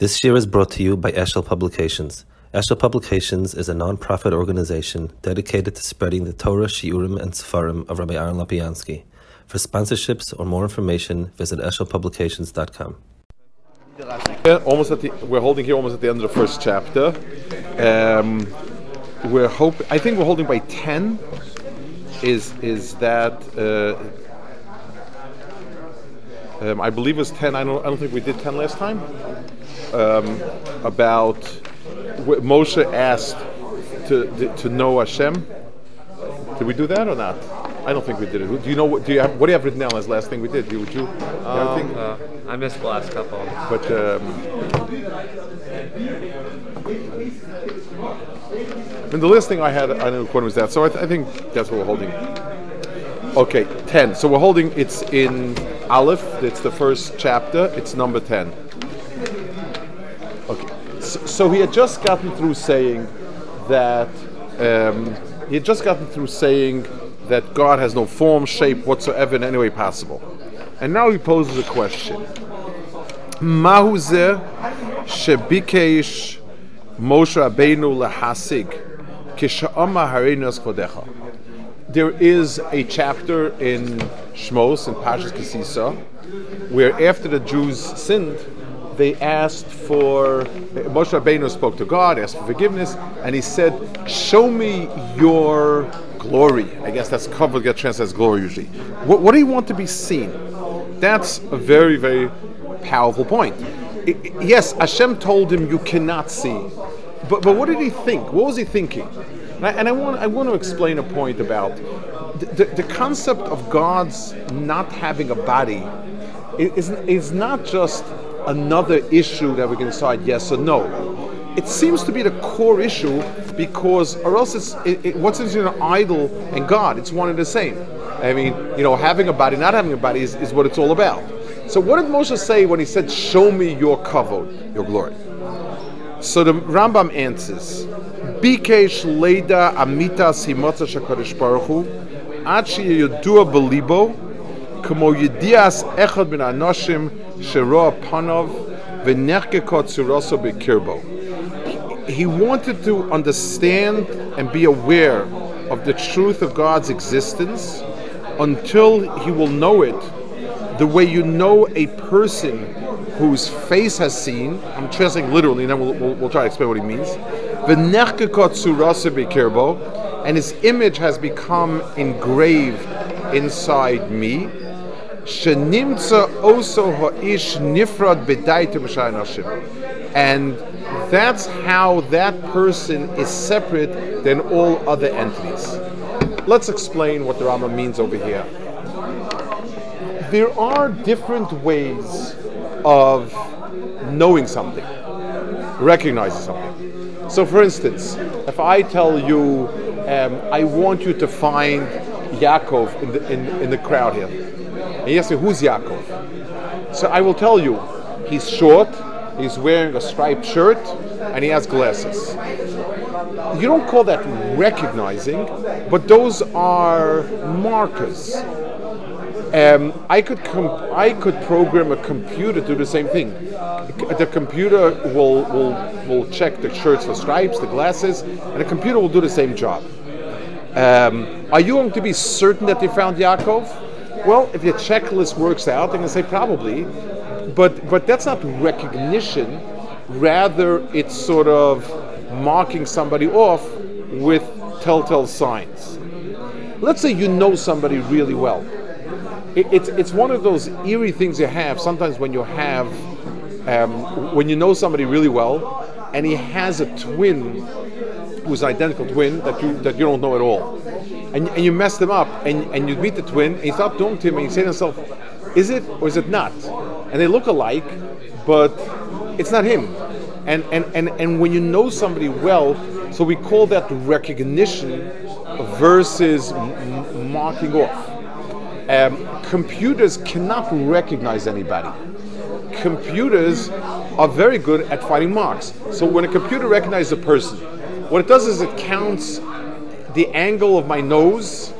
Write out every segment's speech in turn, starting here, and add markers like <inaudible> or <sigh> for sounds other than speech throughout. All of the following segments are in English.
This year is brought to you by Eshel Publications. Eshel Publications is a non-profit organization dedicated to spreading the Torah, Shiurim, and Sefarim of Rabbi Aaron Lapiansky. For sponsorships or more information, visit eshelpublications.com. Almost at the, we're holding here almost at the end of the first chapter. Um, we're hope. I think we're holding by ten. Is is that? Uh, um, I believe it was ten. I don't. I don't think we did ten last time. Um, about Moshe asked to, to to know Hashem. Did we do that or not? I don't think we did it. Do you know what? Do you have, what do you have written down as last thing we did? Do you, would you? I Uh, I missed the last couple. but um, and the last thing I had I know was that. So I, th- I think that's what we're holding. Okay, ten. So we're holding. It's in Aleph. It's the first chapter. It's number ten so he had just gotten through saying that um, he had just gotten through saying that God has no form, shape whatsoever in any way possible, and now he poses a question: shebikesh Moshe Rabbeinu lahasig. There is a chapter in Shmos in Parshas Ki Sisa where after the Jews sinned they asked for, Moshe Rabbeinu spoke to God, asked for forgiveness, and he said, show me your glory. I guess that's covered, get translated as glory usually. What, what do you want to be seen? That's a very, very powerful point. I- I- yes, Hashem told him you cannot see, but but what did he think? What was he thinking? And I, and I want I want to explain a point about the, the, the concept of God's not having a body is is not just another issue that we can decide yes or no. It seems to be the core issue because, or else it's it, it, what's in an idol and God? It's one and the same. I mean, you know, having a body, not having a body is, is what it's all about. So, what did Moshe say when he said, "Show me your kavod, your glory"? So the Rambam answers, Bikesh leida amita simotza shakadosh baruch hu, ad sheyudua belibo, כמו ידיעס אחד מן האנשים שרואה פניו ונחקקו צורוסו בקרבו. He wanted to understand and be aware of the truth of God's existence until he will know it the way you know a person whose face has seen. I'm translating literally, and then we'll, we'll, we'll try to explain what he means. V'nechkekot surasa b'kirbo, and his image has become engraved inside me. Ha'ish. And that's how that person is separate than all other entities. Let's explain what the Rambam means over here there are different ways of knowing something, recognizing something. So, for instance, if I tell you, um, I want you to find Yaakov in the, in, in the crowd here, and you ask me, who's Yaakov? So I will tell you, he's short, he's wearing a striped shirt, and he has glasses. You don't call that recognizing, but those are markers. Um, I could com- I could program a computer to do the same thing. The computer will will will check the shirts for stripes, the glasses, and the computer will do the same job. Um, are you going to be certain that you found Yaakov? Well, if your checklist works out, they're going to say probably, but but that's not recognition. Rather, it's sort of marking somebody off with telltale signs. Let's say you know somebody really well it, it's it's one of those eerie things you have sometimes when you have um, when you know somebody really well and he has a twin who's identical twin that you that you don't know at all and, and you mess them up and, and you meet the twin and you start talking to him and you say to yourself is it or is it not and they look alike but it's not him and and, and, and when you know somebody well so we call that recognition versus m- marking off um, computers cannot recognize anybody. Computers are very good at finding marks. So when a computer recognizes a person, what it does is it counts the angle of my nose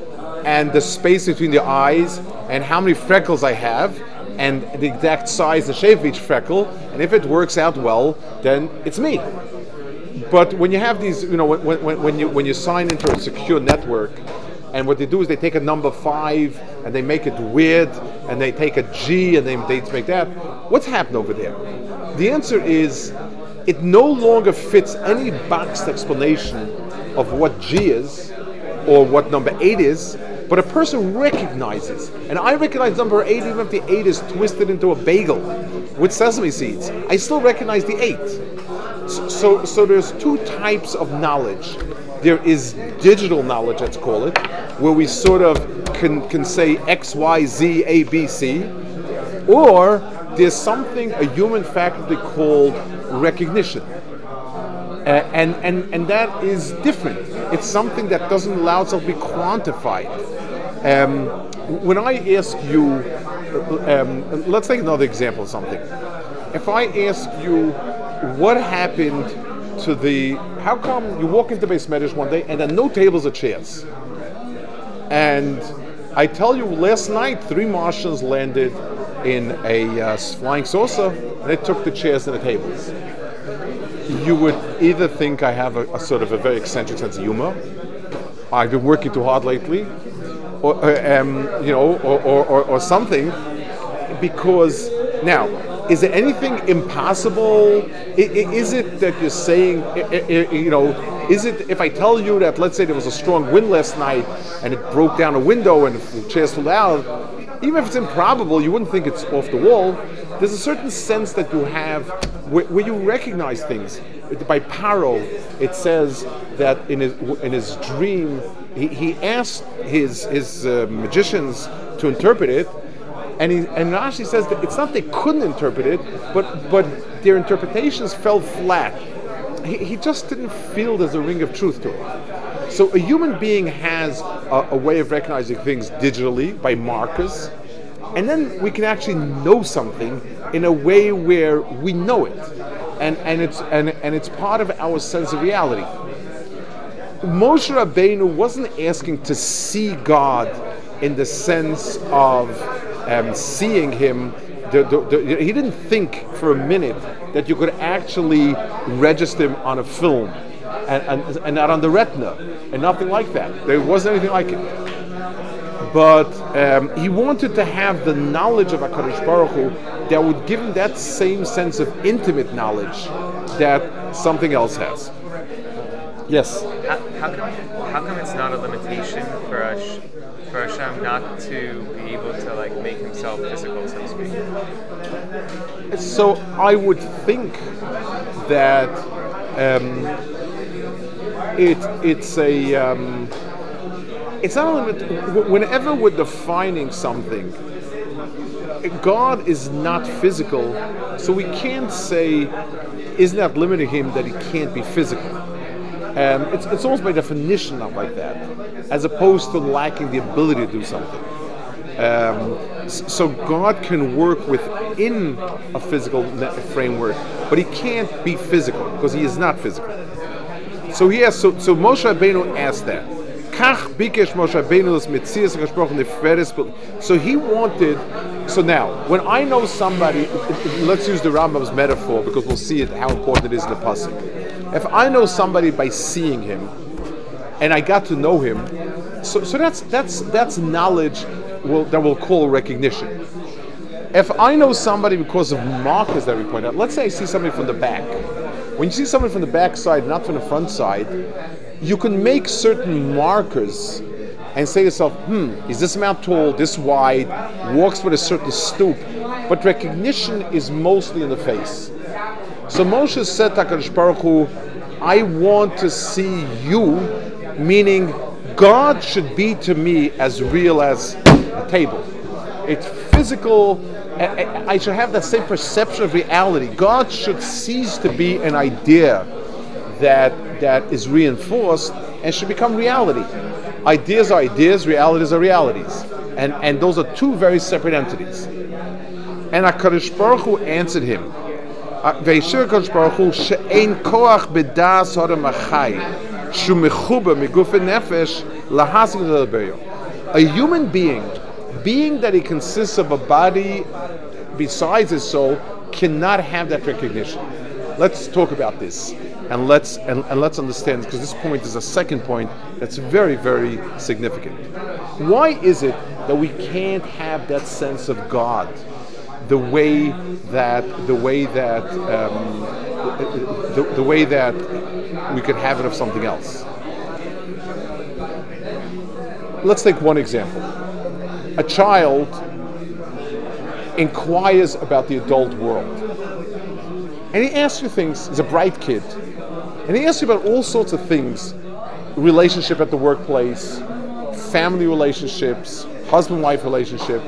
and the space between the eyes and how many freckles I have, and the exact size and shape of each freckle, and if it works out well, then it's me. But when you have these, you know, when, when, when you when you sign into a secure network, and what they do is they take a number five and they make it weird, and they take a G and they, they make that. What's happened over there? The answer is, it no longer fits any boxed explanation of what G is or what number eight is, but a person recognizes, and I recognize number eight even if the eight is twisted into a bagel with sesame seeds. I still recognize the eight. So, so there's two types of knowledge. There is digital knowledge, let's call it, where we sort of can, can say X, Y, Z, A, B, C, or there's something, a human faculty called recognition. Uh, and, and, and that is different. It's something that doesn't allow itself to be quantified. Um, when I ask you, um, let's take another example of something. If I ask you, what happened to the, how come you walk into base measures one day and there are no tables or chairs? And I tell you, last night, three Martians landed in a uh, flying saucer and they took the chairs and the tables you would either think I have a, a, sort of a very eccentric sense of humor, I've been working too hard lately, or uh, um, you know, or, or, or, or, something, because now. Is there anything impossible? Is it that you're saying, you know, is it if I tell you that, let's say there was a strong wind last night and it broke down a window and the chairs flew out, even if it's improbable, you wouldn't think it's off the wall. There's a certain sense that you have where, where you recognize things. By Paro, it says that in his, in his dream, he, he asked his, his uh, magicians to interpret it, and he, and Rashi says that it's not they couldn't interpret it, but but their interpretations fell flat. He, he just didn't feel there's a ring of truth to it. So a human being has a, a way of recognizing things digitally by markers, and then we can actually know something in a way where we know it, and and it's and, and it's part of our sense of reality. Moshe Rabbeinu wasn't asking to see God in the sense of um, seeing Him. The, the, the, he didn't think for a minute that you could actually register him on a film and, and, and not on the retina and nothing like that. There wasn't anything like it but um, he wanted to have the knowledge of HaKadosh Baruch Hu that would give him that same sense of intimate knowledge that something else has. Yes? How, how, come, how come it's not a limitation for us, for Hashem not to be able to like make himself physical, so to speak? So I would think that um, it, it's a... Um, it's not only whenever we're defining something, God is not physical, so we can't say, isn't that limiting him that he can't be physical? Um, it's, it's almost by definition not like that, as opposed to lacking the ability to do something. Um, so God can work within a physical framework, but he can't be physical because he is not physical. So he has. So, so Moshe Rabbeinu asked that. Kach bikesh Moshe mitzias gesprochen. So he wanted. So now, when I know somebody, let's use the Rambam's metaphor because we'll see it how important it is in the pasuk. If I know somebody by seeing him, and I got to know him, so, so that's that's that's knowledge will, that we'll call recognition. If I know somebody because of markers that we point out, let's say I see somebody from the back. When you see someone from the back side, not from the front side, you can make certain markers and say to yourself, hmm, is this amount tall, this wide, walks with a certain stoop, but recognition is mostly in the face. So Moshe said to HaKadosh Baruch Hu, I want to see you, meaning God should be to me as real as a table physical. I should have that same perception of reality. God should cease to be an idea that that is reinforced and should become reality. Ideas are ideas, realities are realities. And, and those are two very separate entities. And HaKadosh Baruch Hu answered him, וישיר הקדוש ברוך הוא שאין כוח בדעס הודם החי שהוא מחובר מגוף ונפש להשיג את A human being being that he consists of a body besides his soul cannot have that recognition. Let's talk about this and let's and, and let's understand because this point is a second point that's very very significant. Why is it that we can't have that sense of God the way that the way that um, the, the way that we could have it of something else? Let's take one example. A child inquires about the adult world. And he asks you things, he's a bright kid, and he asks you about all sorts of things relationship at the workplace, family relationships, husband wife relationship,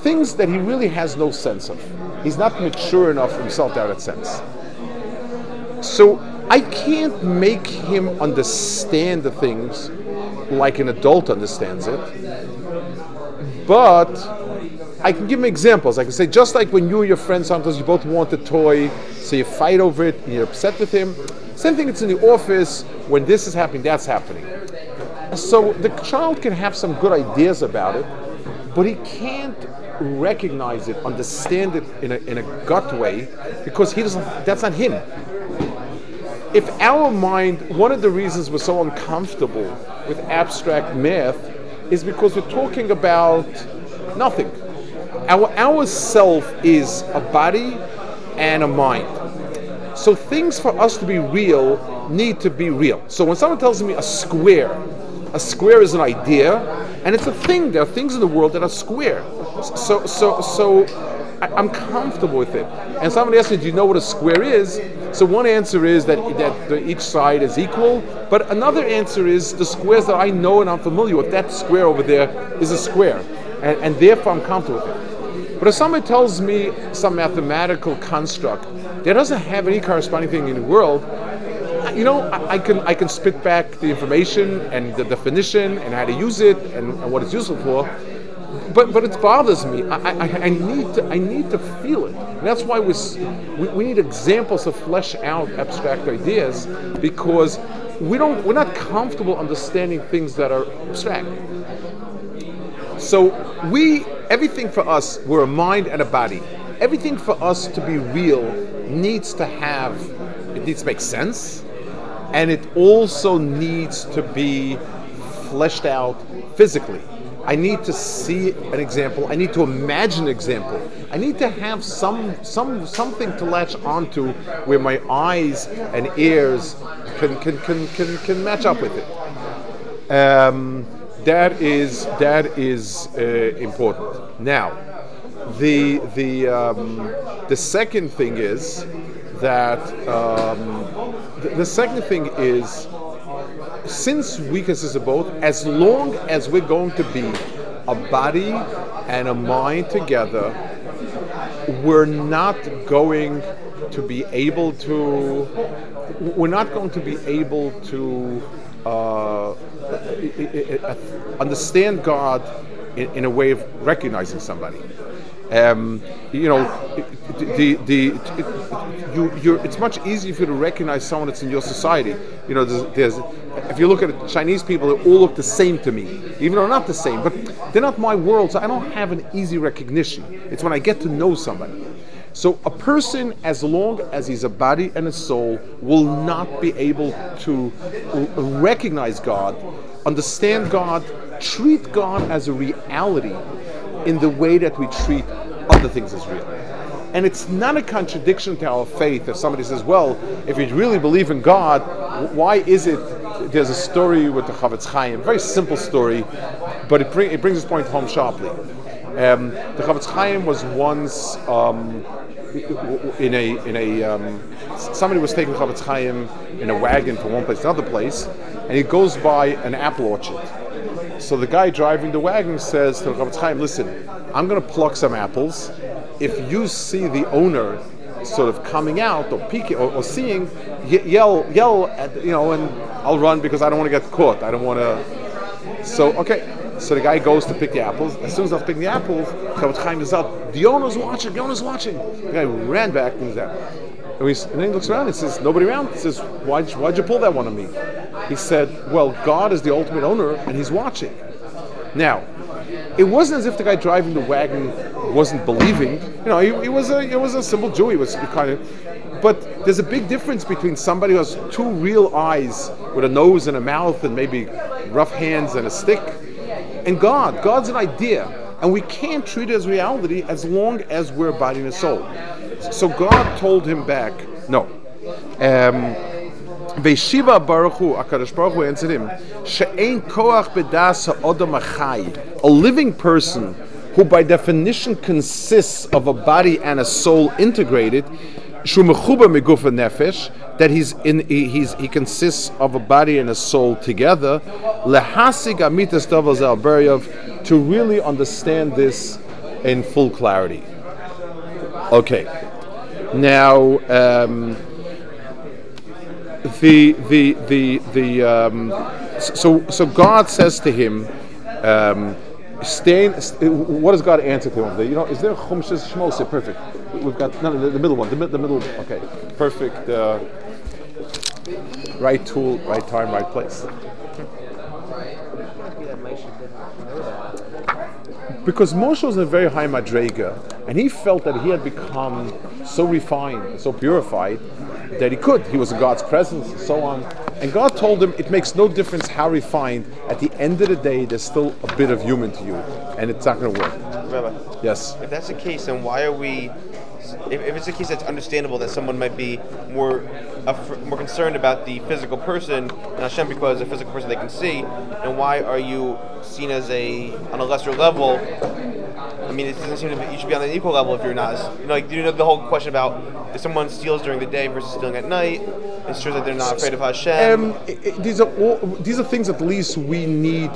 things that he really has no sense of. He's not mature enough himself to have that sense. So I can't make him understand the things like an adult understands it, but I can give him examples. I can say, just like when you and your friend sometimes you both want a toy, so you fight over it and you're upset with him. Same thing, it's in the office. When this is happening, that's happening. So the child can have some good ideas about it, but he can't recognize it, understand it in a, in a gut way, because he doesn't. That's not him. If our mind, one of the reasons we're so uncomfortable with abstract math, is because we're talking about nothing. Our our self is a body and a mind. So things for us to be real need to be real. So when someone tells me a square, a square is an idea, and it's a thing. There are things in the world that are square. So so so I, am comfortable with it. And somebody asked me, "Do you know what a square is?" So one answer is that that the, each side is equal, but another answer is the squares that I know and I'm familiar with. That square over there is a square, and, and therefore I'm comfortable with it. But if somebody tells me some mathematical construct that doesn't have any corresponding thing in the world, you know, I, I, can I can spit back the information and the definition and how to use it and, and what it's useful for. But but it bothers me. I, I, I need to I need to feel it. And that's why we, we we need examples to flesh out abstract ideas because we don't we're not comfortable understanding things that are abstract. So we everything for us we're a mind and a body. Everything for us to be real needs to have it needs to make sense and it also needs to be fleshed out physically. I need to see an example. I need to imagine an example. I need to have some some something to latch onto where my eyes and ears can can can can, can match up with it. Um, that is that is uh, important. Now, the the um, the second thing is that um, the, the second thing is since we consist of both, as long as we're going to be a body and a mind together, we're not going to be able to. We're not going to be able to uh, understand God in, in a way of recognizing somebody. Um, you know, the the you you it's much easier for you to recognize someone that's in your society. You know, there's, there's if you look at Chinese people, they all look the same to me, even though not the same. But they're not my world, so I don't have an easy recognition. It's when I get to know somebody. So a person, as long as he's a body and a soul, will not be able to recognize God, understand God, treat God as a reality in the way that we treat other things as real. And it's not a contradiction to our faith if somebody says, well, if you really believe in God, why is it there's a story with the Chofetz Chaim, very simple story, but it, bring, it brings this point home sharply. Um, the Chofetz Chaim was once um, in a in a um, somebody was taking Chofetz Chaim in a wagon from one place to another place, and he goes by an apple orchard so the guy driving the wagon says to Chofetz Chaim, listen, I'm going to pluck some apples. If you see the owner sort of coming out or peeking or, or seeing, yell, yell, at, you know, and I'll run because I don't want to get caught. I don't want to. So, okay. So the guy goes to pick the apples. As soon as I was picking the apples, Chaim is out. The owner's watching. The owner's watching. The guy ran back and he's out. And, and, then he looks around and says, nobody around. He says, why'd, why'd you pull that one on me? He said, well, God is the ultimate owner and he's watching. Now, it wasn't as if the guy driving the wagon wasn't believing. You know, he, he was a he was a simple Jew. He was kind of, but there's a big difference between somebody who has two real eyes with a nose and a mouth and maybe rough hands and a stick, and God. God's an idea, and we can't treat it as reality as long as we're body and soul. So God told him back, no. Um, Veshiva Baruch Hu, Akadosh Baruch Hu answered him, She'ein koach bedas ha'odam achai, a living person who by definition consists of a body and a soul integrated, shu mechuba megufa nefesh, that he's in, he, he's, he consists of a body and a soul together, lehasig amitas davos al to really understand this in full clarity. Okay, now. Um, the the the the um, so so God says to him, um, stay. What does God answer to him? You know, is there chumshas shmose? Perfect. We've got no, the, the middle one. The, the middle. Okay, perfect. Uh, right tool, right time, right place. Because Moshe was in a very high madrega, and he felt that he had become so refined, so purified, that he could. He was in God's presence and so on. And God told him it makes no difference how refined. At the end of the day, there's still a bit of human to you, and it's not going to work. Rabbi, Yes. if that's the case, then why are we? If, if it's a case that's understandable that someone might be more more concerned about the physical person and Hashem because a physical person they can see, and why are you seen as a on a lesser level? I mean, it doesn't seem to be, you should be on an equal level if you're not. As, you know, like you know the whole question about if someone steals during the day versus stealing at night. It shows that they're not afraid of Hashem. Um, i- i- these are all, these are things at least we need.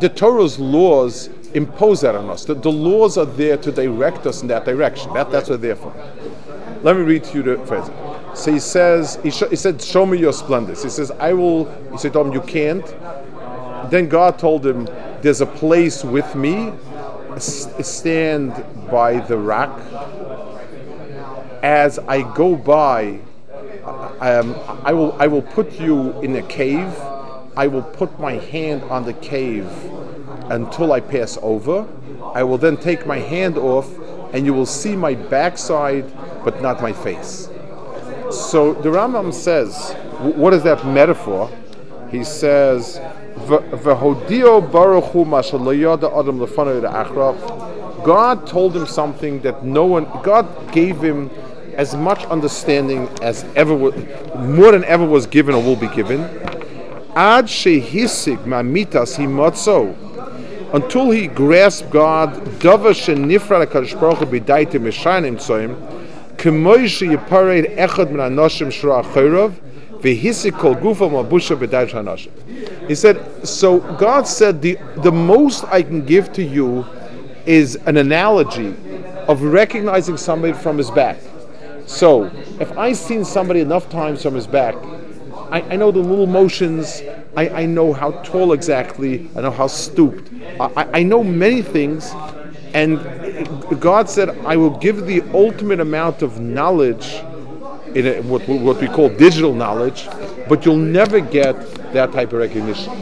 The Torah's laws impose that on us. The, the laws are there to direct us in that direction. That, that's what they're for. Let me read to you the phrase. So he says, he, sh- he said, "Show me your splendors." He says, "I will." He said, "Tom, you can't." Then God told him, "There's a place with me. S- Stand by the rock. As I go by, um, I will I will put you in a cave. I will put my hand on the cave until I pass over. I will then take my hand off, and you will see my backside, but not my face. So the Rambam says, what is that metaphor? He says, "V- "V'hodio baruch hu ma shelo yada adam lefanav le'achrav." God told him something that no one. God gave him as much understanding as ever, wa- more than ever was given or will be given. Ad shehisig mamitas himotzo, until he grasped God, davar shenifra lekadosh baruch hu b'daite mishanim tzoim, k'moy sheyipared echad min anoshim shra achorov, v'hisig kol gufa mabusha b'daite hanoshim. He said, so God said, the, the most I can give to you is an analogy of recognizing somebody from his back. So, if I've seen somebody enough times from his back, I, I know the little motions. I, I know how tall exactly. I know how stooped. I, I- know many things, and God said, "I will give the ultimate amount of knowledge in a, what, what we call digital knowledge, but you'll never get that type of recognition."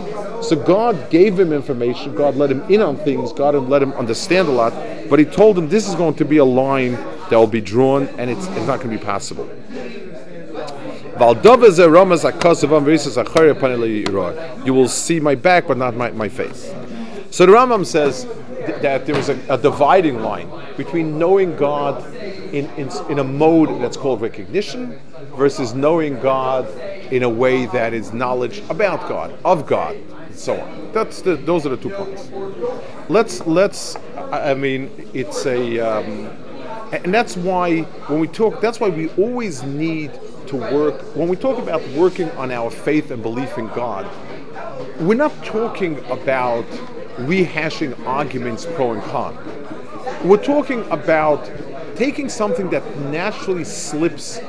So God gave him information. God let him in on things. God let him understand a lot. But He told him this is going to be a line that will be drawn, and it's, it's not going to be possible. You will see my back, but not my, my face. So the Rambam says th- that there is a, a dividing line between knowing God in, in, in a mode that's called recognition versus knowing God in a way that is knowledge about God, of God, and so on. That's the, those are the two points. Let's let's. I mean, it's a. Um, and that's why when we talk, that's why we always need to work. When we talk about working on our faith and belief in God, we're not talking about rehashing arguments pro and con. We're talking about taking something that naturally slips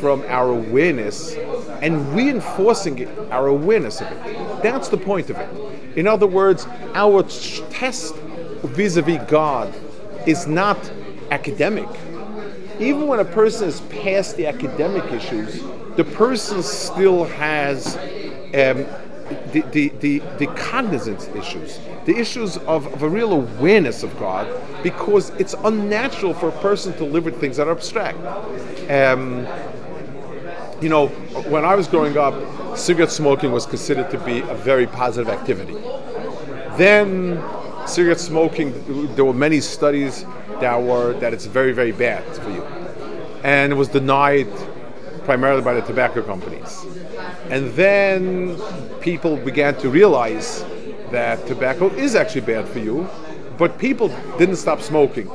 from our awareness and reinforcing it, our awareness of it. That's the point of it. In other words, our test vis-a-vis God is not academic. Even when a person is past the academic issues, the person still has um, the, the, the, the cognizance issues, the issues of, of a real awareness of God, because it's unnatural for a person to live with things that are abstract. Um, you know, when I was growing up, cigarette smoking was considered to be a very positive activity. Then, cigarette smoking, there were many studies that were that it's very, very bad for you, and it was denied primarily by the tobacco companies. And then people began to realize that tobacco is actually bad for you, but people didn't stop smoking,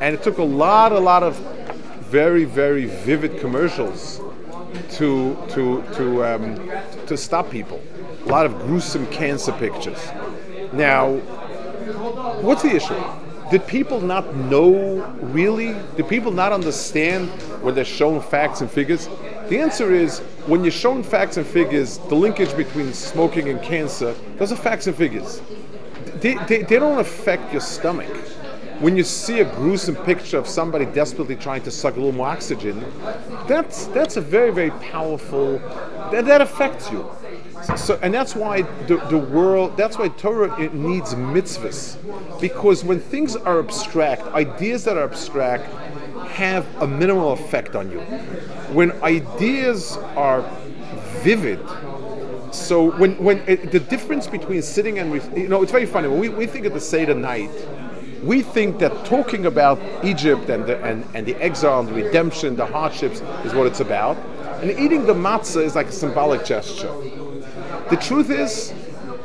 and it took a lot, a lot of very, very vivid commercials to to to um, to stop people. A lot of gruesome cancer pictures. Now, what's the issue? Did people not know really? Did people not understand when they're shown facts and figures? The answer is when you're shown facts and figures, the linkage between smoking and cancer, those are facts and figures. They, they, they don't affect your stomach when you see a gruesome picture of somebody desperately trying to suck a little more oxygen, that's that's a very very powerful that, that affects you. So and that's why the, the world that's why Torah it needs mitzvahs because when things are abstract, ideas that are abstract have a minimal effect on you. When ideas are vivid, so when when it, the difference between sitting and you know it's very funny when we, we think of the Seder night we think that talking about Egypt and the, and, and the exile and the redemption, the hardships, is what it's about. And eating the matzah is like a symbolic gesture. The truth is,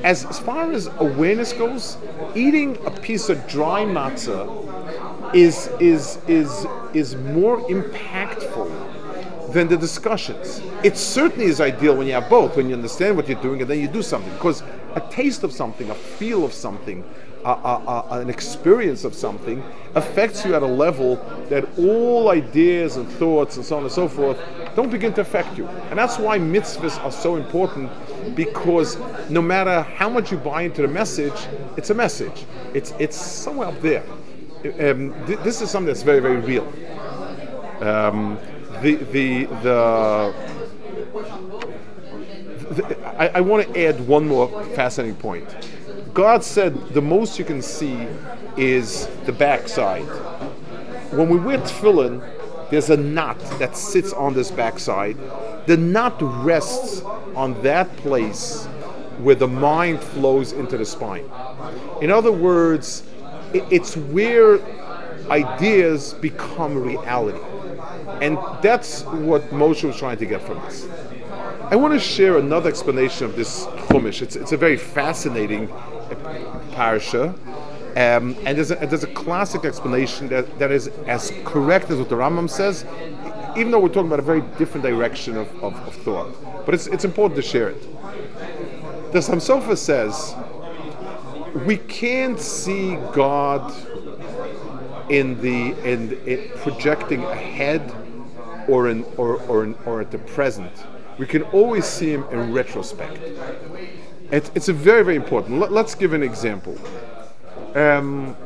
as, as far as awareness goes, eating a piece of dry matzah is, is, is, is more impactful than the discussions. It certainly is ideal when you have both, when you understand what you're doing and then you do something. Because a taste of something, a feel of something, an experience of something affects you at a level that all ideas and thoughts and so on and so forth don't begin to affect you. And that's why mitzvahs are so important because no matter how much you buy into the message, it's a message. It's, it's somewhere up there. Um, th- this is something that's very, very real. Um, the, the, the, I, I want to add one more fascinating point God said the most you can see is the backside. When we wear tefillin, there's a knot that sits on this backside. The knot rests on that place where the mind flows into the spine. In other words, it's where ideas become reality. And that's what Moshe was trying to get from us. I want to share another explanation of this Chumash. It's, it's a very fascinating parsha. Um, and there's a, there's a classic explanation that, that is as correct as what the Rambam says, even though we're talking about a very different direction of, of, of thought. But it's, it's important to share it. The Samsofa says, we can't see God in the in it projecting ahead or in or, or, or at the present we can always see him in retrospect. It's, it's a very, very important. Let, us give an example. Um,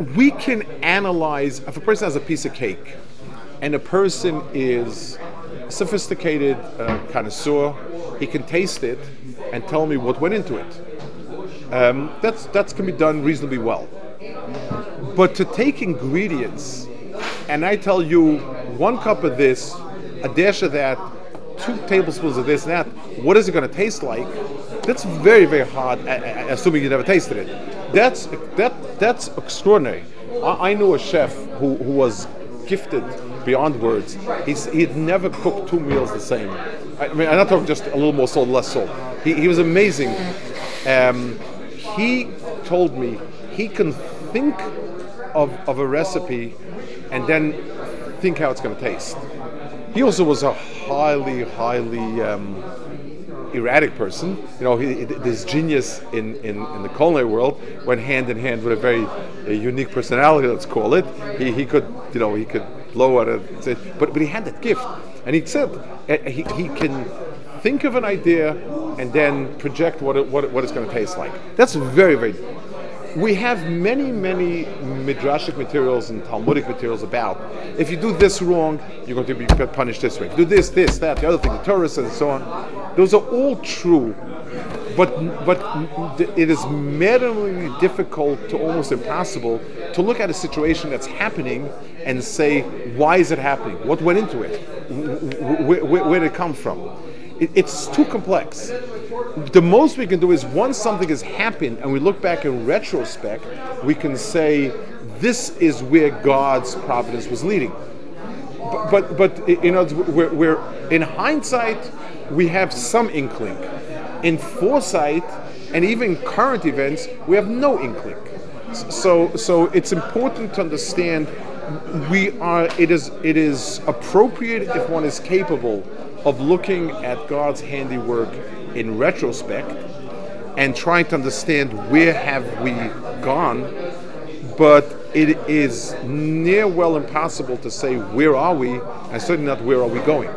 we can analyze if a person has a piece of cake and a person is a sophisticated uh, connoisseur, he can taste it and tell me what went into it. Um, that's that can be done reasonably well. But to take ingredients and I tell you one cup of this a dash of that, two tablespoons of this and that, what is it going to taste like? That's very, very hard, assuming you never tasted it. That's that that's extraordinary. I, I knew a chef who, who was gifted beyond words. He's, he'd never cooked two meals the same. I mean, I'm not talking just a little more salt, less salt. He, he was amazing. Um, he told me he can think of, of a recipe and then think how it's going to taste. He also was a highly, highly um, erratic person. You know, he, this genius in, in, in, the culinary world went hand in hand with a very a unique personality, let's call it. He, he could, you know, he could blow at it, but, but he had that gift. And he said uh, he, he can think of an idea and then project what, it, what, it, what it's going to taste like. That's very, very. We have many, many midrashic materials and Talmudic materials about if you do this wrong, you're going to be punished this way. Do this, this, that, the other thing, the Torah and so on. Those are all true, but but it is maddeningly difficult to almost impossible to look at a situation that's happening and say, why is it happening? What went into it? Where, where, where did it come from? It, it's too complex. The most we can do is once something has happened and we look back in retrospect, we can say this is where God's providence was leading. But but, but you know, we're, we're in hindsight we have some inkling. In foresight and even current events, we have no inkling. So so it's important to understand we are it is it is appropriate if one is capable of looking at God's handiwork in retrospect and trying to understand where have we gone, but it is near well impossible to say where are we, and certainly not where are we going.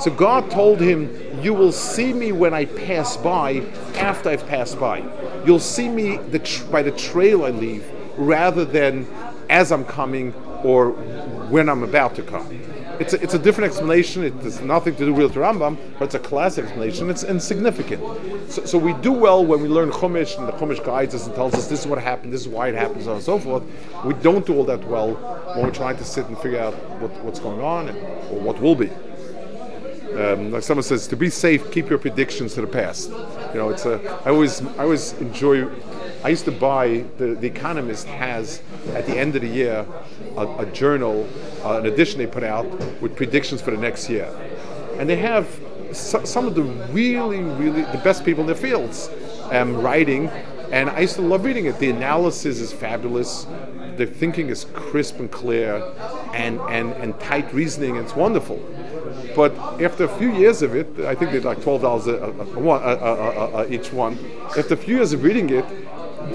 So God told him, "You will see me when I pass by. After I've passed by, you'll see me the tr- by the trail I leave, rather than as I'm coming or when I'm about to come." It's a, it's a different explanation. It has nothing to do with Rambam, but it's a classic explanation. It's insignificant. So, so we do well when we learn Chumash, and the Chumash guides us and tells us this is what happened, this is why it happens, and so forth. We don't do all that well when we're trying to sit and figure out what, what's going on and, or what will be. Um, like someone says, to be safe, keep your predictions to the past. You know, it's a. I always, I always enjoy. I used to buy the, the Economist has at the end of the year a, a journal, uh, an edition they put out with predictions for the next year, and they have so, some of the really, really the best people in their fields um, writing, and I used to love reading it. The analysis is fabulous, the thinking is crisp and clear, and and and tight reasoning. It's wonderful. But after a few years of it, I think they're like twelve dollars each one. After a few years of reading it,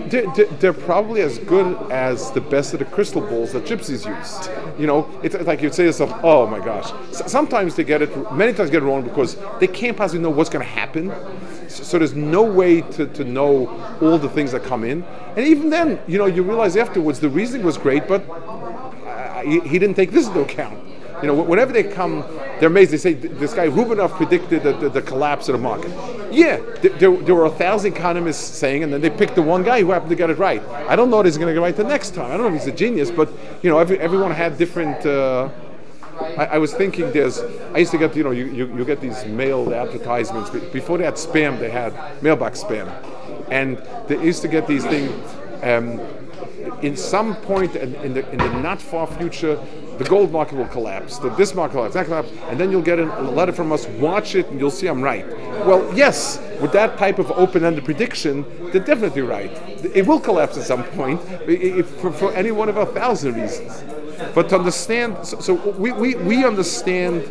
they're, they're, probably as good as the best of the crystal balls that gypsies use. You know, it's like you'd say to yourself, "Oh my gosh!" sometimes they get it, many times get it wrong because they can't possibly know what's going to happen. So, so, there's no way to, to know all the things that come in. And even then, you know, you realize afterwards the reasoning was great, but uh, he, he didn't take this into account. You know, whenever they come, they're amazed. They say this guy Rubinov predicted the, the, the collapse of the market. Yeah, there, there, were a thousand economists saying, and then they picked the one guy who happened to get it right. I don't know if he's going to get it right the next time. I don't know if he's a genius, but you know, every, everyone had different. Uh, I, I, was thinking there's. I used to get you know you, you, you get these mailed advertisements before they had spam. They had mailbox spam, and they used to get these things. Um, in some point in, in, the, in the not far future, the gold market will collapse, the this market will collapse, that collapse, and then you'll get a letter from us, watch it, and you'll see I'm right. Well, yes, with that type of open-ended prediction, they're definitely right. It will collapse at some point, for, for, any one of a thousand reasons. But to understand, so, so we, we, we understand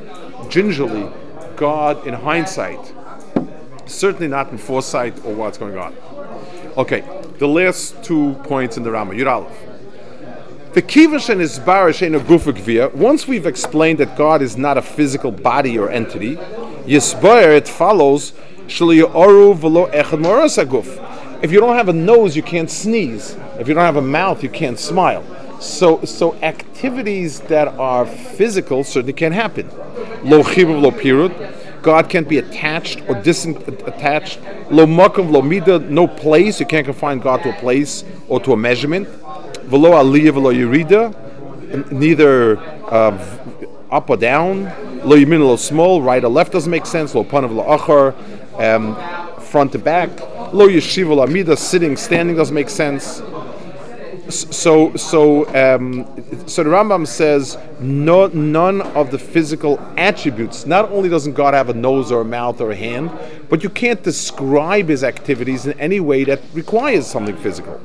gingerly God in hindsight, certainly not in foresight or what's going on. Okay, the last two points in the Rambam, Yud. The kivash and isbarish ain't a gufik Once we've explained that God is not a physical body or entity, yisbar it follows oru velo echad If you don't have a nose, you can't sneeze. If you don't have a mouth, you can't smile. So, so activities that are physical certainly can happen. Lo lo pirut. God can't be attached or disattached. Lo makom lo mida, no place. You can't confine God to a place or to a measurement. Velo aliyah velo yirida, neither uh, up or down. Lo yamin lo small, right or left doesn't make sense. Lo panav lo achar, um, front to back. Lo yeshiva lo amida, sitting, standing doesn't make sense so so um, so the Rambam says no, none of the physical attributes. Not only doesn't God have a nose or a mouth or a hand, but you can't describe His activities in any way that requires something physical.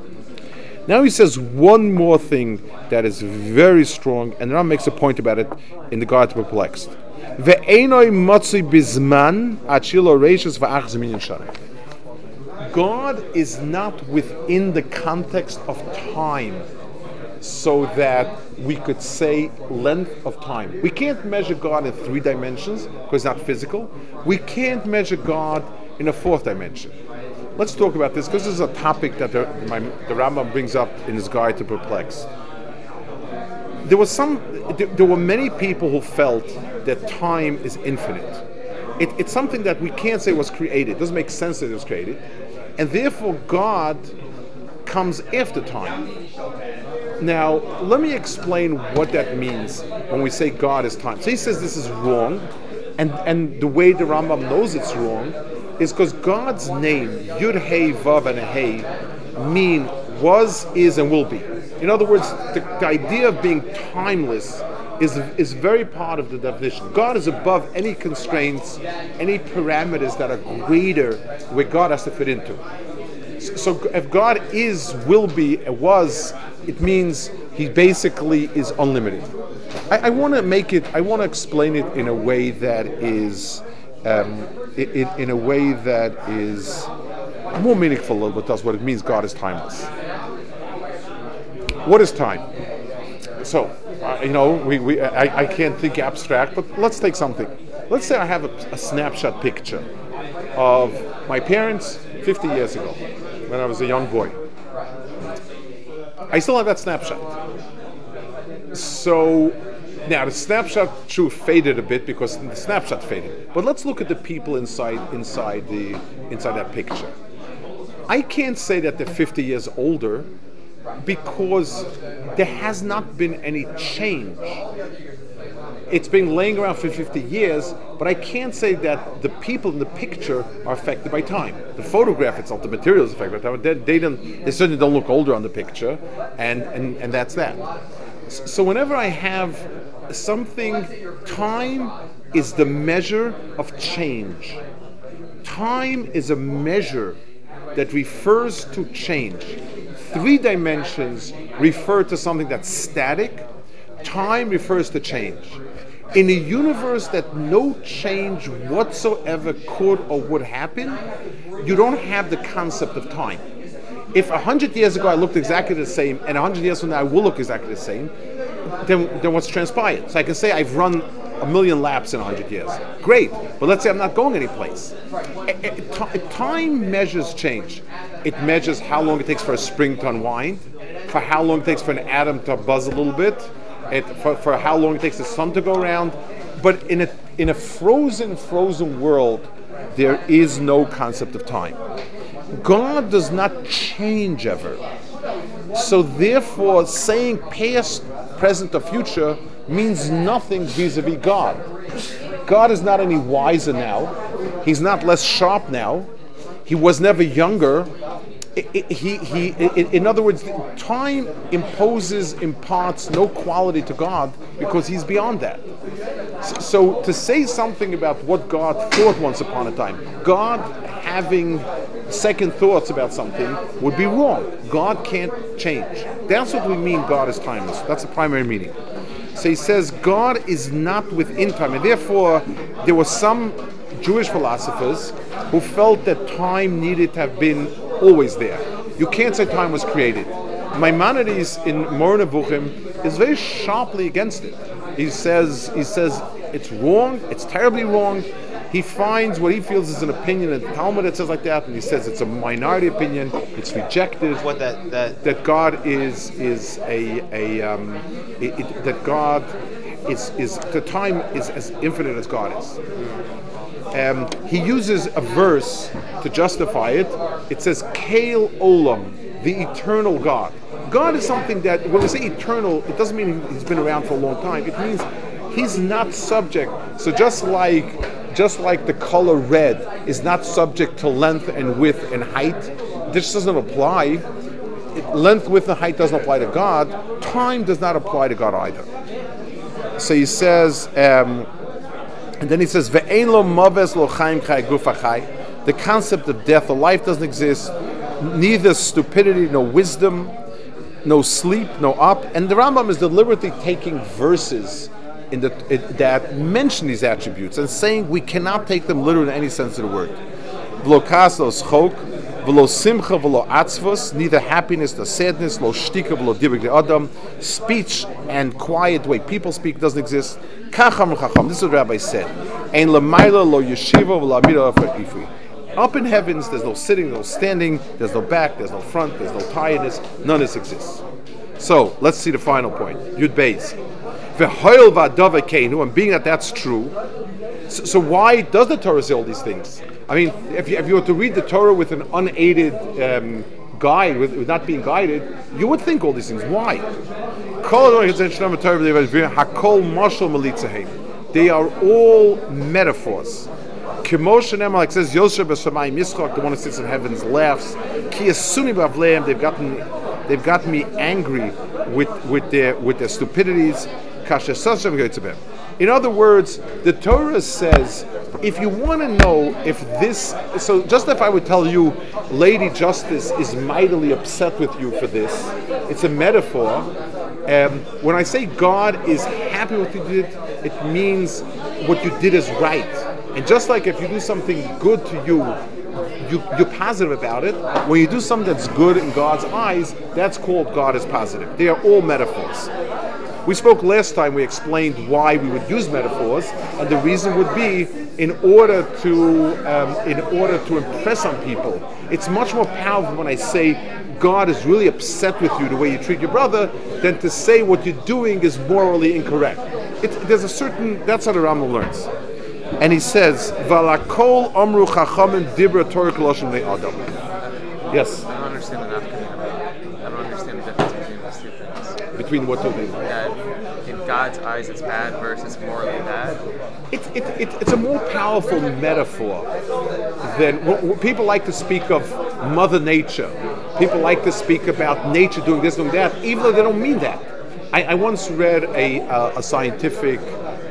Now he says one more thing that is very strong, and Rambam makes a point about it in the Guide Perplexed. God is not within the context of time so that we could say length of time. We can't measure God in three dimensions because it's not physical. We can't measure God in a fourth dimension. Let's talk about this because this is a topic that the, my, the Rambam brings up in his guide to perplex. There was some, there, there were many people who felt that time is infinite. It, it's something that we can't say was created. It doesn't make sense that it was created, and therefore God comes after time. Now, let me explain what that means when we say God is time. So he says this is wrong, and, and the way the Rambam knows it's wrong is because God's name, Yud Hey Vav and Hey, mean was, is, and will be. In other words, the, the idea of being timeless is, is very part of the definition. God is above any constraints, any parameters that are greater where God has to fit into. So if God is, will be, was, it means he basically is unlimited. I, I want to make it, I want to explain it in a way that is, um, in, in a way that is more meaningful a little bit, what it means God is timeless. What is time? So, uh, you know, we, we, I, I can't think abstract, but let's take something. Let's say I have a, a snapshot picture of my parents 50 years ago when I was a young boy. I still have that snapshot. So now the snapshot true faded a bit because the snapshot faded. But let's look at the people inside inside the inside that picture. I can't say that they're 50 years older because there has not been any change. It's been laying around for 50 years, but I can't say that the people in the picture are affected by time. The photograph itself, the material is affected by time. They, they, they certainly don't look older on the picture, and, and, and that's that. So whenever I have something, time is the measure of change. Time is a measure that refers to change. Three dimensions refer to something that's static. Time refers to change. In a universe that no change whatsoever could or would happen, you don't have the concept of time. If a hundred years ago I looked exactly the same, and a hundred years from now I will look exactly the same, then, then what's transpired? So I can say I've run a million laps in 100 years. Great, but let's say I'm not going anyplace. Time measures change. It measures how long it takes for a spring to unwind, for how long it takes for an atom to buzz a little bit, it, for, for how long it takes the sun to go around. But in a, in a frozen, frozen world, there is no concept of time. God does not change ever. So therefore, saying past, present, or future means nothing vis-a-vis God. God is not any wiser now. He's not less sharp now. He was never younger. he, he, in other words, time imposes, imparts no quality to God because he's beyond that. So, to say something about what God thought once upon a time, God having second thoughts about something would be wrong. God can't change. That's what we mean God is timeless. That's the primary meaning. So he says God is not within time, and therefore there were some Jewish philosophers who felt that time needed to have been always there. You can't say time was created. Maimonides in Moreh Nevuchim is very sharply against it. He says he says it's wrong, it's terribly wrong. He finds what he feels is an opinion in the Talmud that says like that, and he says it's a minority opinion. It's rejected. What that that that God is is a a um, it, it, that God is is the time is as infinite as God is. Um, he uses a verse to justify it. It says "Kael Olam," the eternal God. God is something that when we say eternal, it doesn't mean he's been around for a long time. It means he's not subject. So just like just like the color red is not subject to length and width and height, this doesn't apply. Length, width, and height doesn't apply to God. Time does not apply to God either. So he says, um, and then he says, "Ve'ein lo maves lo chaim The concept of death or life doesn't exist. Neither stupidity, nor wisdom, no sleep, no up. And the Rambam is deliberately taking verses in the, it, that mention these attributes and saying we cannot take them literally in any sense of the word. V'lo chok, v'lo simcha, v'lo atzvos, neither happiness nor sadness, lo shtika, v'lo dibrik adam, speech and quiet, way people speak doesn't exist. Kacham chacham, this is what rabbi said. Lo yeshiva Up in heavens, there's no sitting, no standing, there's no back, there's no front, there's no tiredness. None of this exists. So let's see the final point. Yud Beis. And being that that's true, so, so why does the Torah say all these things? I mean, if you, if you were to read the Torah with an unaided um, guide, with, with not being guided, you would think all these things. Why? They are all metaphors. Kemo shene'emar, like says Yosef the one who sits in heavens, laughs. Ki Esuni Bavleim, they've gotten, they've gotten me angry with with their with their stupidities. In other words, the Torah says, if you want to know if this, so just if I would tell you, Lady Justice is mightily upset with you for this, it's a metaphor. Um, when I say God is happy with what you did, it means what you did is right. And just like if you do something good to you, you, you're positive about it. When you do something that's good in God's eyes, that's called God is positive. They are all metaphors. We spoke last time, we explained why we would use metaphors, and the reason would be in order to um, in order to impress on people. It's much more powerful when I say God is really upset with you the way you treat your brother than to say what you're doing is morally incorrect. It, there's a certain that's how the Rambam learns. And he says, Valakol Chachamim Dibra Torah. Yes. I don't understand the nafka mina. I don't understand the difference between those two things. Between what two things? That in God's eyes it's bad versus morally bad. It, it, it, it's a more powerful metaphor than w- w- people like to speak of Mother Nature. People like to speak about nature doing this, doing that, even though they don't mean that. I, I once read a, uh, a scientific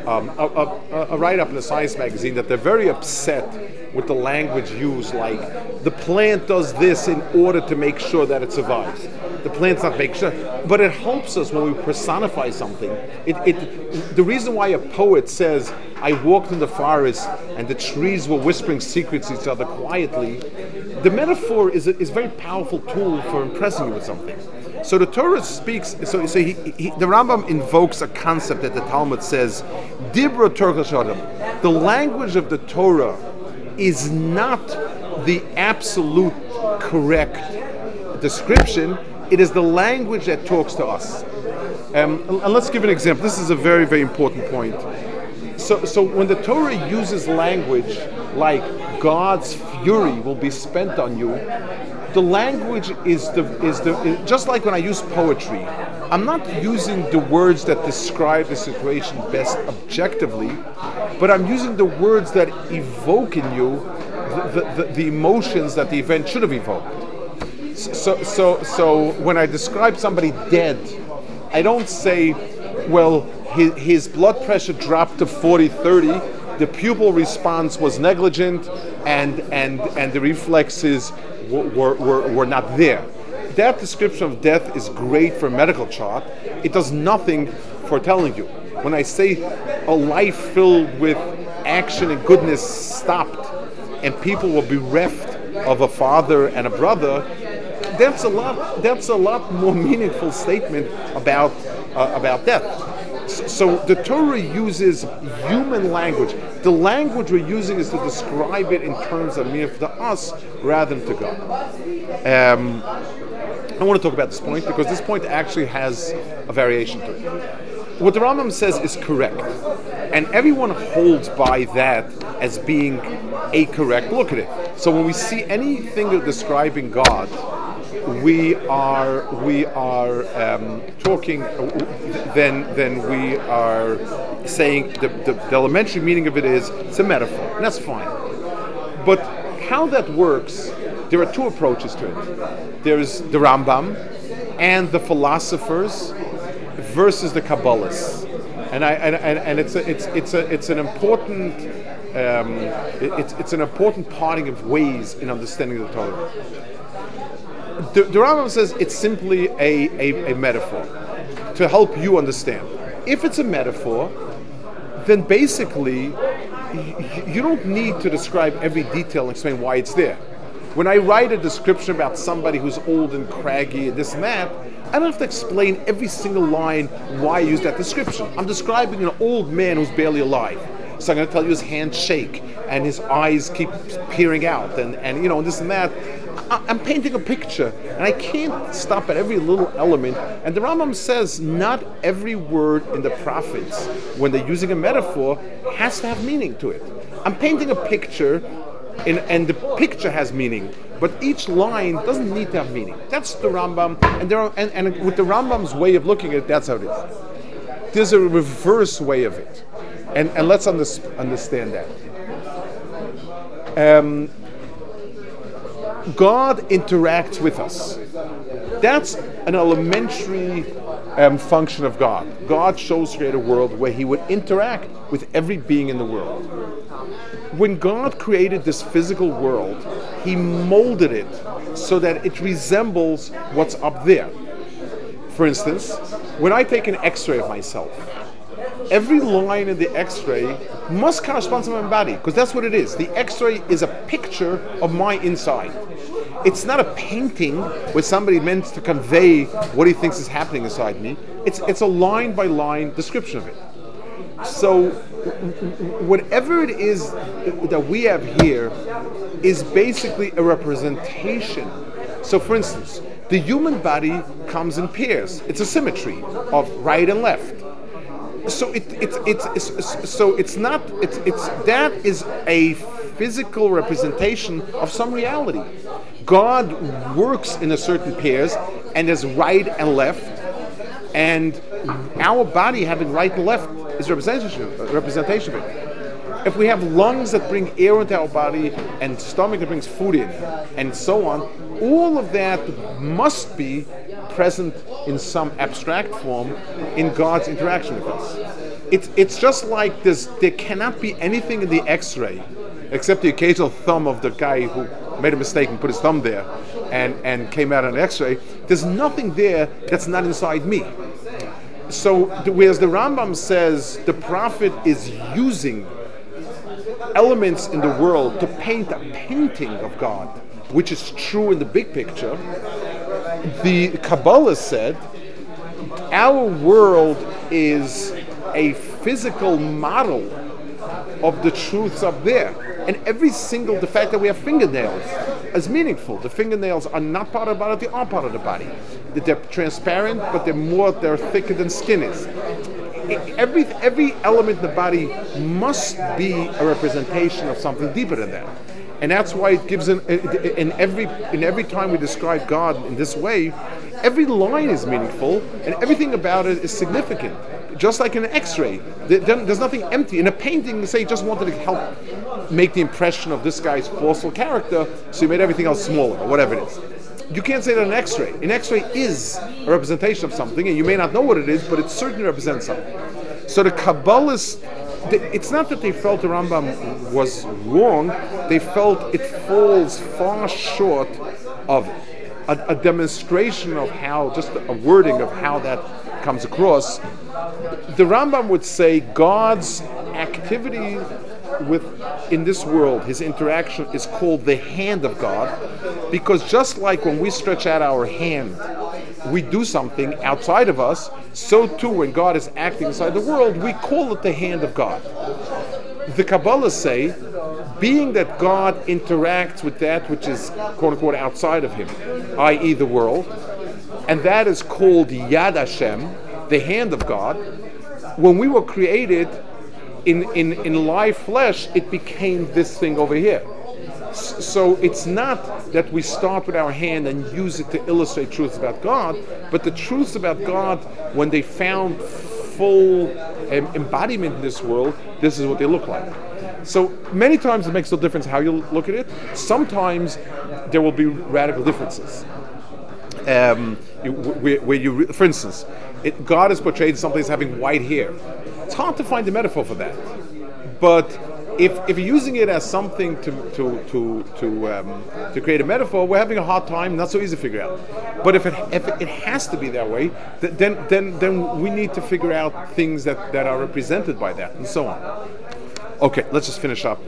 um, a, a, a write up in a science magazine that they're very upset with the language used, like the plant does this in order to make sure that it survives. The plant's not make sure, but it helps us when we personify something. It, it, the reason why a poet says, "I walked in the forest and the trees were whispering secrets to each other quietly," the metaphor is a, is a very powerful tool for impressing you with something. So the Torah speaks. So, so he, he, the Rambam invokes a concept that the Talmud says, "Dibra Torah The language of the Torah is not the absolute correct description. It is the language that talks to us. Um, and let's give an example. This is a very, very important point. So, so when the Torah uses language like God's fury will be spent on you, the language is the is the is, just like when I use poetry. I'm not using the words that describe the situation best objectively, but I'm using the words that evoke in you the, the, the emotions that the event should have evoked. So, so, so when I describe somebody dead, I don't say, well, his, his blood pressure dropped to 40, 30, the pupil response was negligent, and, and, and the reflexes were, were, were not there. That description of death is great for a medical chart. It does nothing for telling you. When I say a life filled with action and goodness stopped, and people were bereft of a father and a brother, that's a lot. That's a lot more <laughs> meaningful statement about uh, about death. So, the Torah uses human language. The language we're using is to describe it in terms of meaning to us rather than to God. Um, I want to talk about this point because this point actually has a variation to it. What the Rambam says is correct, and everyone holds by that as being a correct look at it. So when we see anything describing God, we are we are um, talking then then we are saying the, the, the, elementary meaning of it is it's a metaphor that's fine. But how that works there are two approaches to it. There's the Rambam and the philosophers versus the Kabbalists. And I and, and, and it's a, it's it's a it's an important um, it, it's it's an important parting of ways in understanding the Torah the, the Rambam says it's simply a, a, a metaphor to help you understand. If it's a metaphor, then basically you don't need to describe every detail and explain why it's there. When I write a description about somebody who's old and craggy and this and that, I don't have to explain every single line why I use that description. I'm describing an old man who's barely alive. So I'm going to tell you his hands shake and his eyes keep peering out and, and you know, this and that. I- I'm painting a picture and I can't stop at every little element. And the Rambam says not every word in the prophets, when they're using a metaphor, has to have meaning to it. I'm painting a picture and, and the picture has meaning, but each line doesn't need to have meaning. That's the Rambam, and there are, and, and with the Rambam's way of looking at it, that's how it is. There's a reverse way of it, and and let's under, understand that. Um, God interacts with us. That's an elementary um, function of God. God shows create a world where He would interact with every being in the world when God created this physical world, He molded it so that it resembles what's up there. For instance, when I take an x ray of myself, every line in the x ray must correspond to my body because that's what it is. The x ray is a picture of my inside. It's not a painting where somebody meant to convey what he thinks is happening inside me. It's, it's a line by line description of it. So, whatever it is that we have here is basically a representation. So, for instance, the human body comes in pairs. It's a symmetry of right and left. So it, it, it's, it's so it's not it's, it's that is a physical representation of some reality. God works in a certain pairs and there's right and left, and our body having right and left is representation representation of it. If we have lungs that bring air into our body and stomach that brings food in, and so on, all of that must be present in some abstract form in God's interaction with us. It's, it's just like this, there cannot be anything in the x ray except the occasional thumb of the guy who made a mistake and put his thumb there and, and came out on an x ray. There's nothing there that's not inside me. So, whereas the Rambam says the prophet is using elements in the world to paint a painting of God, which is true in the big picture, the Kabbalah said our world is a physical model of the truths up there. And every single, the fact that we have fingernails is meaningful. The fingernails are not part of the body, they are part of the body. They're transparent, but they're more, they're thicker than skin is. Every, every element in the body must be a representation of something deeper than that. And that's why it gives an, in every in every time we describe God in this way, every line is meaningful and everything about it is significant. Just like an X-ray, there's nothing empty. In a painting, say, you just wanted to help make the impression of this guy's forceful character, so you made everything else smaller or whatever it is. You can't say that an X-ray. An X-ray is a representation of something, and you may not know what it is, but it certainly represents something. So the Kabbalists it's not that they felt the Rambam was wrong, they felt it falls far short of a, a, demonstration of how, just a wording of how that comes across. The Rambam would say God's activity with in this world, his interaction is called the hand of God, because just like when we stretch out our hand, we do something outside of us, so too when God is acting inside the world, we call it the hand of God. The Kabbalah say, being that God interacts with that which is quote unquote outside of him, i.e. the world, and that is called Yad Hashem, the hand of God, when we were created in, in, in live flesh, it became this thing over here. So it's not that we start with our hand and use it to illustrate truths about God, but the truths about God, when they found full um, embodiment in this world, this is what they look like. So many times it makes no difference how you look at it. Sometimes there will be radical differences. Um, where, where, you, for instance, it, God is portrayed as having white hair. It's hard to find a metaphor for that, but if, if you're using it as something to to to to, um, to create a metaphor, we're having a hard time. Not so easy to figure out. But if it if it has to be that way, th- then then then we need to figure out things that, that are represented by that and so on. Okay, let's just finish up.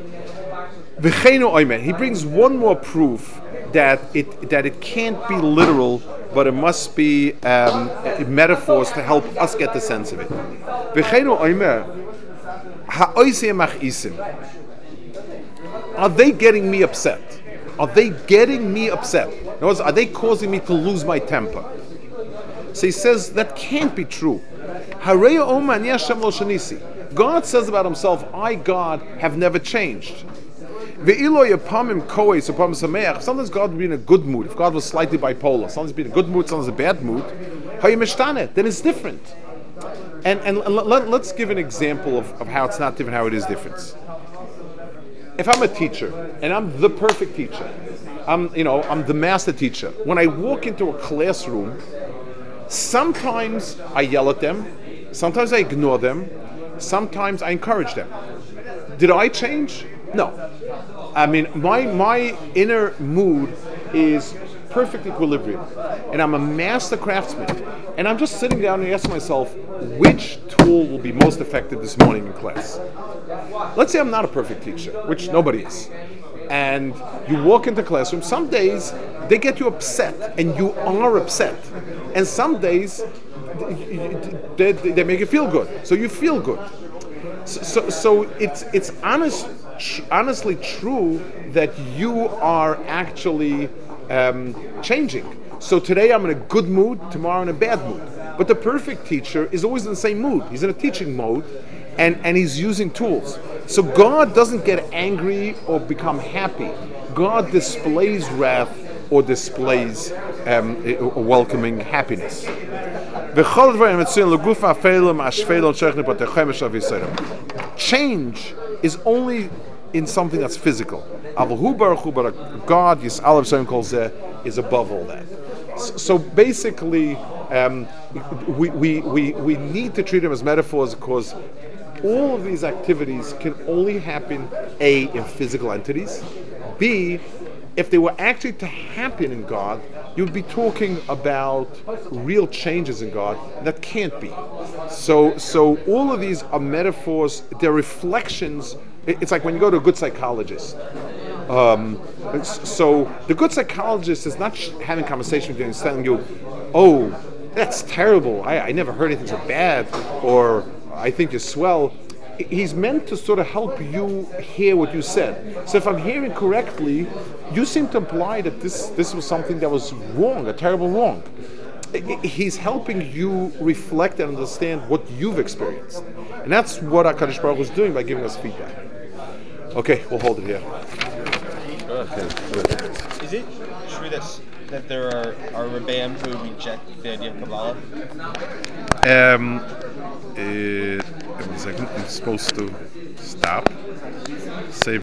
He brings one more proof that it that it can't be literal, but it must be um, metaphors to help us get the sense of it. Are they getting me upset? Are they getting me upset? Words, are they causing me to lose my temper? So he says that can't be true. God says about himself, I, God, have never changed. Sometimes God would be in a good mood. If God was slightly bipolar, sometimes be in a good mood, sometimes a bad mood. Then it's different. And and let, us give an example of, of how it's not different, how it is different. If I'm a teacher and I'm the perfect teacher, I'm you know I'm the master teacher. When I walk into a classroom, sometimes I yell at them, sometimes I ignore them, sometimes I encourage them. Did I change? No. I mean, my my inner mood is perfect equilibrium, and I'm a master craftsman. And I'm just sitting down and asking myself, which tool will be most effective this morning in class? Let's say I'm not a perfect teacher, which nobody is. And you walk into classroom. Some days they get you upset, and you are upset. And some days they, they make you feel good, so you feel good. So, so, so it's it's honest tr- honestly true that you are actually um, changing. So today I'm in a good mood, tomorrow in a bad mood. But the perfect teacher is always in the same mood. He's in a teaching mode and, and he's using tools. So God doesn't get angry or become happy. God displays wrath or displays um, welcoming happiness. Change is only in something that's physical. God, is above all that. So basically, um, we, we, we, we need to treat them as metaphors because all of these activities can only happen A, in physical entities, B, if they were actually to happen in God, you'd be talking about real changes in God. That can't be. So, so all of these are metaphors. They're reflections it's like when you go to a good psychologist. Um, so the good psychologist is not having conversation with you and telling you, "Oh, that's terrible. I, I never heard anything so bad," or "I think you're swell." He's meant to sort of help you hear what you said. So if I'm hearing correctly, you seem to imply that this this was something that was wrong, a terrible wrong. He's helping you reflect and understand what you've experienced, and that's what Hakadosh Baruch was doing by giving us feedback. Okay, we'll hold it here. Okay. Is it true that that there are are rebbeim who reject the idea of Kabbalah? Um, uh, a second. I'm supposed to stop. Save.